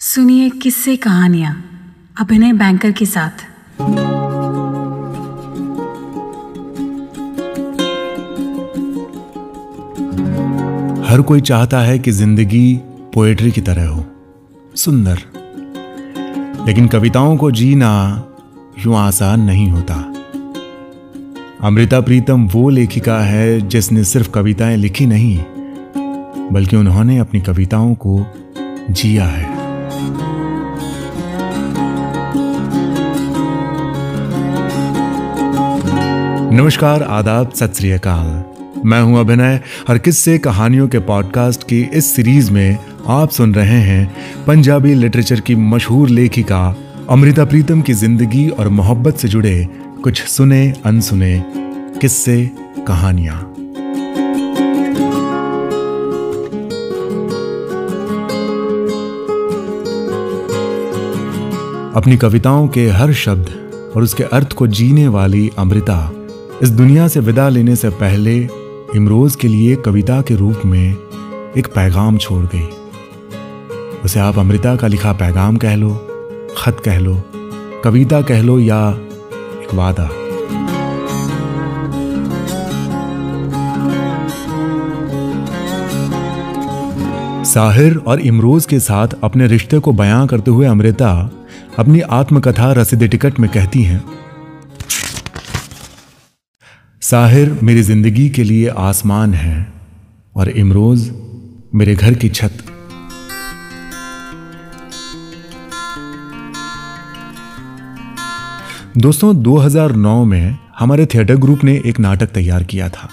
सुनिए किस्से कहानियाँ, अभिनय बैंकर के साथ। हर कोई चाहता है कि ज़िंदगी पोएट्री की तरह हो, सुंदर। लेकिन कविताओं को जीना यूँ आसान नहीं होता। अमृता प्रीतम वो लेखिका है जिसने सिर्फ़ कविताएँ लिखी नहीं, बल्कि उन्होंने अपनी कविताओं को जिया है। नमस्कार, आदाब, सत मैं हूँ अभिनय और किस्से कहानियों के पॉडकास्ट की इस सीरीज़ में आप सुन रहे हैं पंजाबी लिटरेचर की मशहूर लेखिका अमृता प्रीतम की ज़िंदगी और मोहब्बत से जुड़े कुछ सुने, अनसुने किस्से, कहानियाँ। अपनी कविताओं के हर शब्द और उसके अर्थ को जीने वाली अमृता इस दुनिया से विदा लेने से पहले इमरोज के लिए कविता के रूप में एक पैगाम छोड़ गई उसे आप अमृता का लिखा पैगाम कह लो, खत कह लो, कविता कह लो या एक वादा। साहिर और इमरोज के साथ अपने रिश्ते को बयां करते हुए अमृता अपनी आत्मकथा रसीदे टिकट में कहती हैं। साहिर मेरी ज़िंदगी के लिए आसमान है और इमरोज मेरे घर की छत। दोस्तों 2009 में हमारे थिएटर ग्रुप ने एक नाटक तैयार किया था।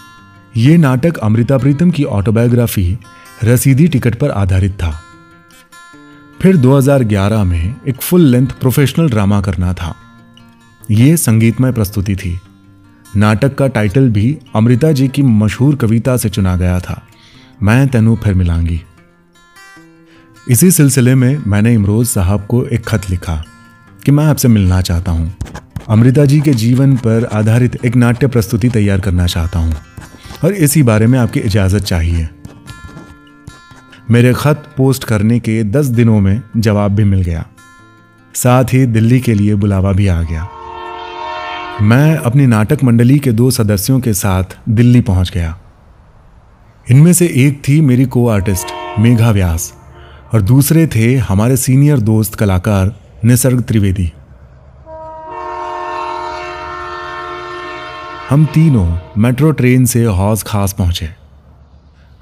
यह नाटक अमृता प्रीतम की ऑटोबायोग्राफी रसीदी टिकट पर आधारित था। फिर 2011 में एक फुल लेंथ प्रोफेशनल ड्रामा करना था। यह संगीतमय प्रस्तुति थी। नाटक का टाइटल भी अमृता जी की मशहूर कविता से चुना गया था। मैं तेनू फिर मिलांगी। इसी सिलसिले में मैंने इमरोज साहब को एक खत लिखा कि मैं आपसे मिलना चाहता हूँ। अमृता जी के जीवन पर आधारित एक नाट्य प्रस्तुति तैयार करना चाहता हूँ और इसी बारे में आपकी इजाज़त चाहिए। मेरे खत पोस्ट करने के दस दिनों में जवाब भी मिल गया। साथ ही दिल्ली के लिए बुलावा भी आ गया। मैं अपनी नाटक मंडली के दो सदस्यों के साथ दिल्ली पहुँच गया। इनमें से एक थी मेरी को आर्टिस्ट मेघा व्यास, और दूसरे थे हमारे सीनियर दोस्त कलाकार निसर्ग त्रिवेदी। हम तीनों मेट्रो ट्रेन से हौज खास पहुँचे।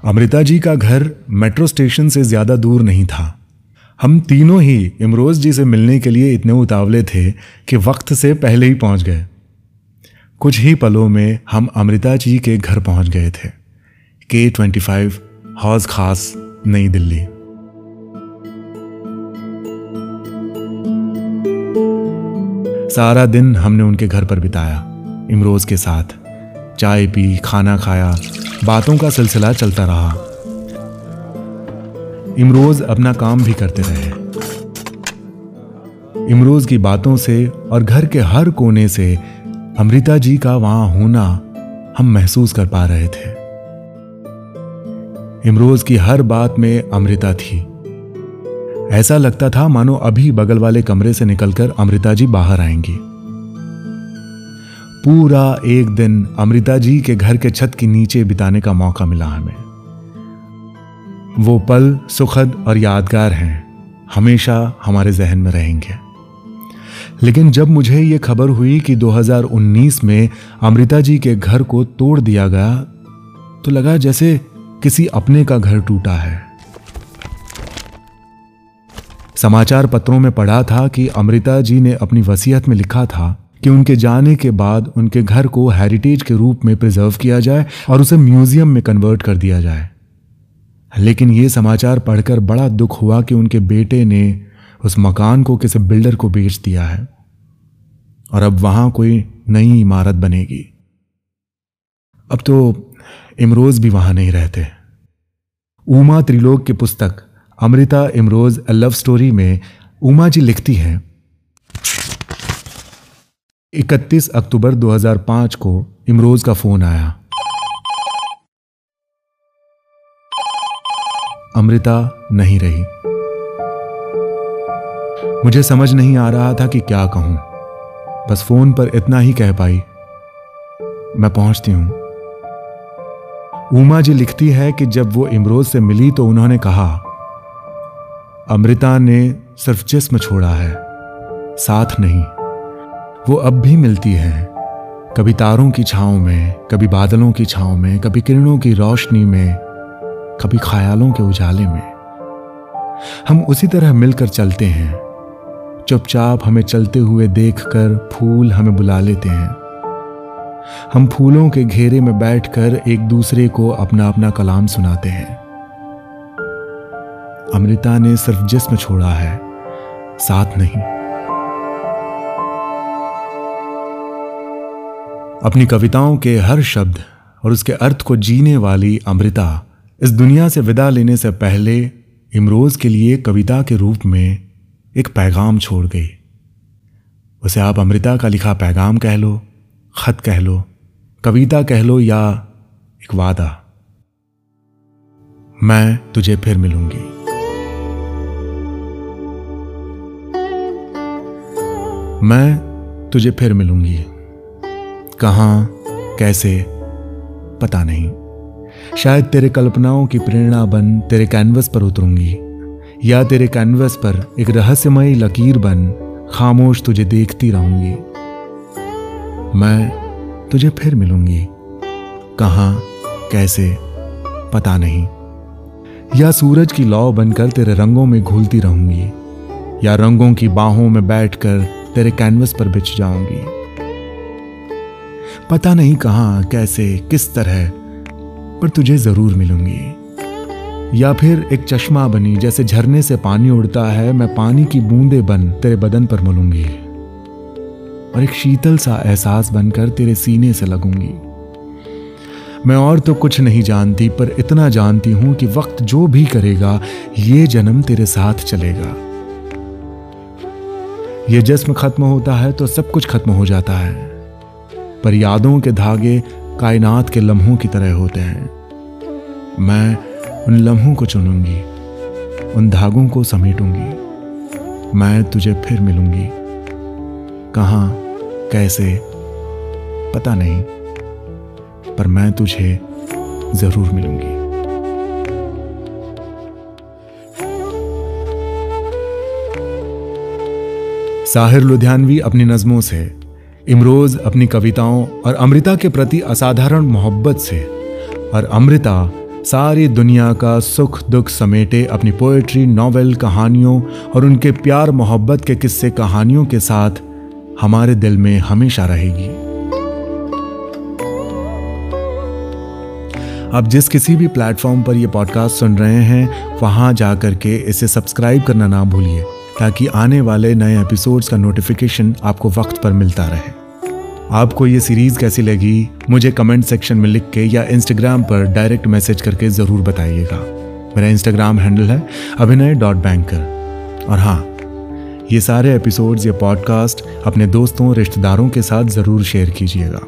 अमृता जी का घर मेट्रो स्टेशन से ज़्यादा दूर नहीं था। हम तीनों ही इमरोज जी से मिलने के लिए इतने उतावले थे कि वक्त से पहले ही पहुँच गए। कुछ ही पलों में हम अमृता जी के घर पहुँच गए थे। के ट्वेंटी फाइव हौज खास नई दिल्ली। सारा दिन हमने उनके घर पर बिताया, इमरोज के साथ। चाय पी, खाना खाया, बातों का सिलसिला चलता रहा। इमरोज अपना काम भी करते रहे। इमरोज की बातों से और घर के हर कोने से अमृता जी का वहाँ होना हम महसूस कर पा रहे थे। इमरोज की हर बात में अमृता थी। ऐसा लगता था मानो अभी बगल वाले कमरे से निकलकर अमृता जी बाहर आएँगी। पूरा एक दिन अमृता जी के घर के छत के नीचे बिताने का मौका मिला हमें। वो पल सुखद और यादगार हैं। हमेशा हमारे जहन में रहेंगे। लेकिन जब मुझे यह खबर हुई कि 2019 में अमृता जी के घर को तोड़ दिया गया तो लगा जैसे किसी अपने का घर टूटा है। समाचार पत्रों में पढ़ा था कि अमृता जी ने अपनी वसीयत में लिखा था कि उनके जाने के बाद उनके घर को हेरिटेज के रूप में प्रिजर्व किया जाए और उसे म्यूज़ियम में कन्वर्ट कर दिया जाए। लेकिन यह समाचार पढ़कर बड़ा दुख हुआ कि उनके बेटे ने उस मकान को किसी बिल्डर को बेच दिया है और अब वहाँ कोई नई इमारत बनेगी। अब तो इमरोज भी वहाँ नहीं रहते। उमा त्रिलोक की पुस्तक Amrita Imroz a love story में उमा जी लिखती हैं 31 अक्टूबर 2005 को इमरोज का फ़ोन आया। अमृता नहीं रही। मुझे समझ नहीं आ रहा था कि क्या कहूँ। बस फ़ोन पर इतना ही कह पाई। मैं पहुँचती हूँ। उमा जी लिखती है कि जब वो इमरोज से मिली तो उन्होंने कहा, अमृता ने सिर्फ़ जिस्म छोड़ा है, साथ नहीं। वो अब भी मिलती है, कभी तारों की छांव में, कभी बादलों की छांव में, कभी किरणों की रोशनी में, कभी ख्यालों के उजाले में। हम उसी तरह मिलकर चलते हैं। चुपचाप हमें चलते हुए देखकर फूल हमें बुला लेते हैं। हम फूलों के घेरे में बैठकर एक दूसरे को अपना अपना कलाम सुनाते हैं। अमृता ने सिर्फ़ जिस्म छोड़ा है, साथ नहीं। अपनी कविताओं के हर शब्द और उसके अर्थ को जीने वाली अमृता इस दुनिया से विदा लेने से पहले इमरोज के लिए कविता के रूप में एक पैगाम छोड़ गई। उसे आप अमृता का लिखा पैगाम कह लो, खत कह लो, कविता कह लो या एक वादा। मैं तुझे फिर मिलूँगी। मैं तुझे फिर मिलूँगी। कहाँ, कैसे, पता नहीं। शायद तेरे कल्पनाओं की प्रेरणा बन तेरे कैनवस पर उतरूँगी। या तेरे कैनवस पर एक रहस्यमयी लकीर बन, खामोश तुझे देखती रहूँगी। मैं तुझे फिर मिलूँगी। कहाँ, कैसे, पता नहीं। या सूरज की लौ बनकर तेरे रंगों में घुलती रहूँगी, या रंगों की बाहों में बैठकर तेरे कैनवस पर बिछ जाऊँगी। पता नहीं कहाँ, कैसे, किस तरह, पर तुझे ज़रूर मिलूँगी। या फिर एक चश्मा बनी, जैसे झरने से पानी उड़ता है, मैं पानी की बूंदे बन तेरे बदन पर मलूँगी। और एक शीतल सा एहसास बनकर तेरे सीने से लगूँगी। मैं और तो कुछ नहीं जानती, पर इतना जानती हूँ कि वक्त जो भी करेगा, ये जन्म तेरे साथ चलेगा। ये जिस्म खत्म होता है तो सब कुछ खत्म हो जाता है। पर यादों के धागे कायनात के लम्हों की तरह होते हैं। मैं उन लम्हों को चुनूँगी, उन धागों को समेटूँगी। मैं तुझे फिर मिलूँगी। कहाँ, कैसे, पता नहीं, पर मैं तुझे ज़रूर मिलूँगी। साहिर लुधियानवी अपनी नज़मों से, इमरोज अपनी कविताओं और अमृता के प्रति असाधारण मोहब्बत से, और अमृता सारी दुनिया का सुख दुख समेटे अपनी पोएट्री नॉवेल कहानियों और उनके प्यार, मोहब्बत के किस्से कहानियों के साथ हमारे दिल में हमेशा रहेगी। आप जिस किसी भी प्लेटफॉर्म पर यह पॉडकास्ट सुन रहे हैं, वहाँ जाकर के इसे सब्सक्राइब करना ना भूलिए, ताकि आने वाले नए एपिसोड्स का नोटिफिकेशन आपको वक्त पर मिलता रहे। आपको ये सीरीज़ कैसी लगी? मुझे कमेंट सेक्शन में लिख के या इंस्टाग्राम पर डायरेक्ट मैसेज करके ज़रूर बताइएगा। मेरा इंस्टाग्राम हैंडल है अभिनय डॉट बैंकर और हाँ ये सारे एपिसोड्स या पॉडकास्ट अपने दोस्तों, रिश्तेदारों के साथ ज़रूर शेयर कीजिएगा।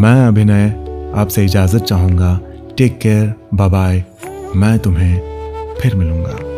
मैं अभिनय, आपसे इजाज़त चाहूँगा। टेक केयर बाय मैं तुम्हें फिर मिलूँगा।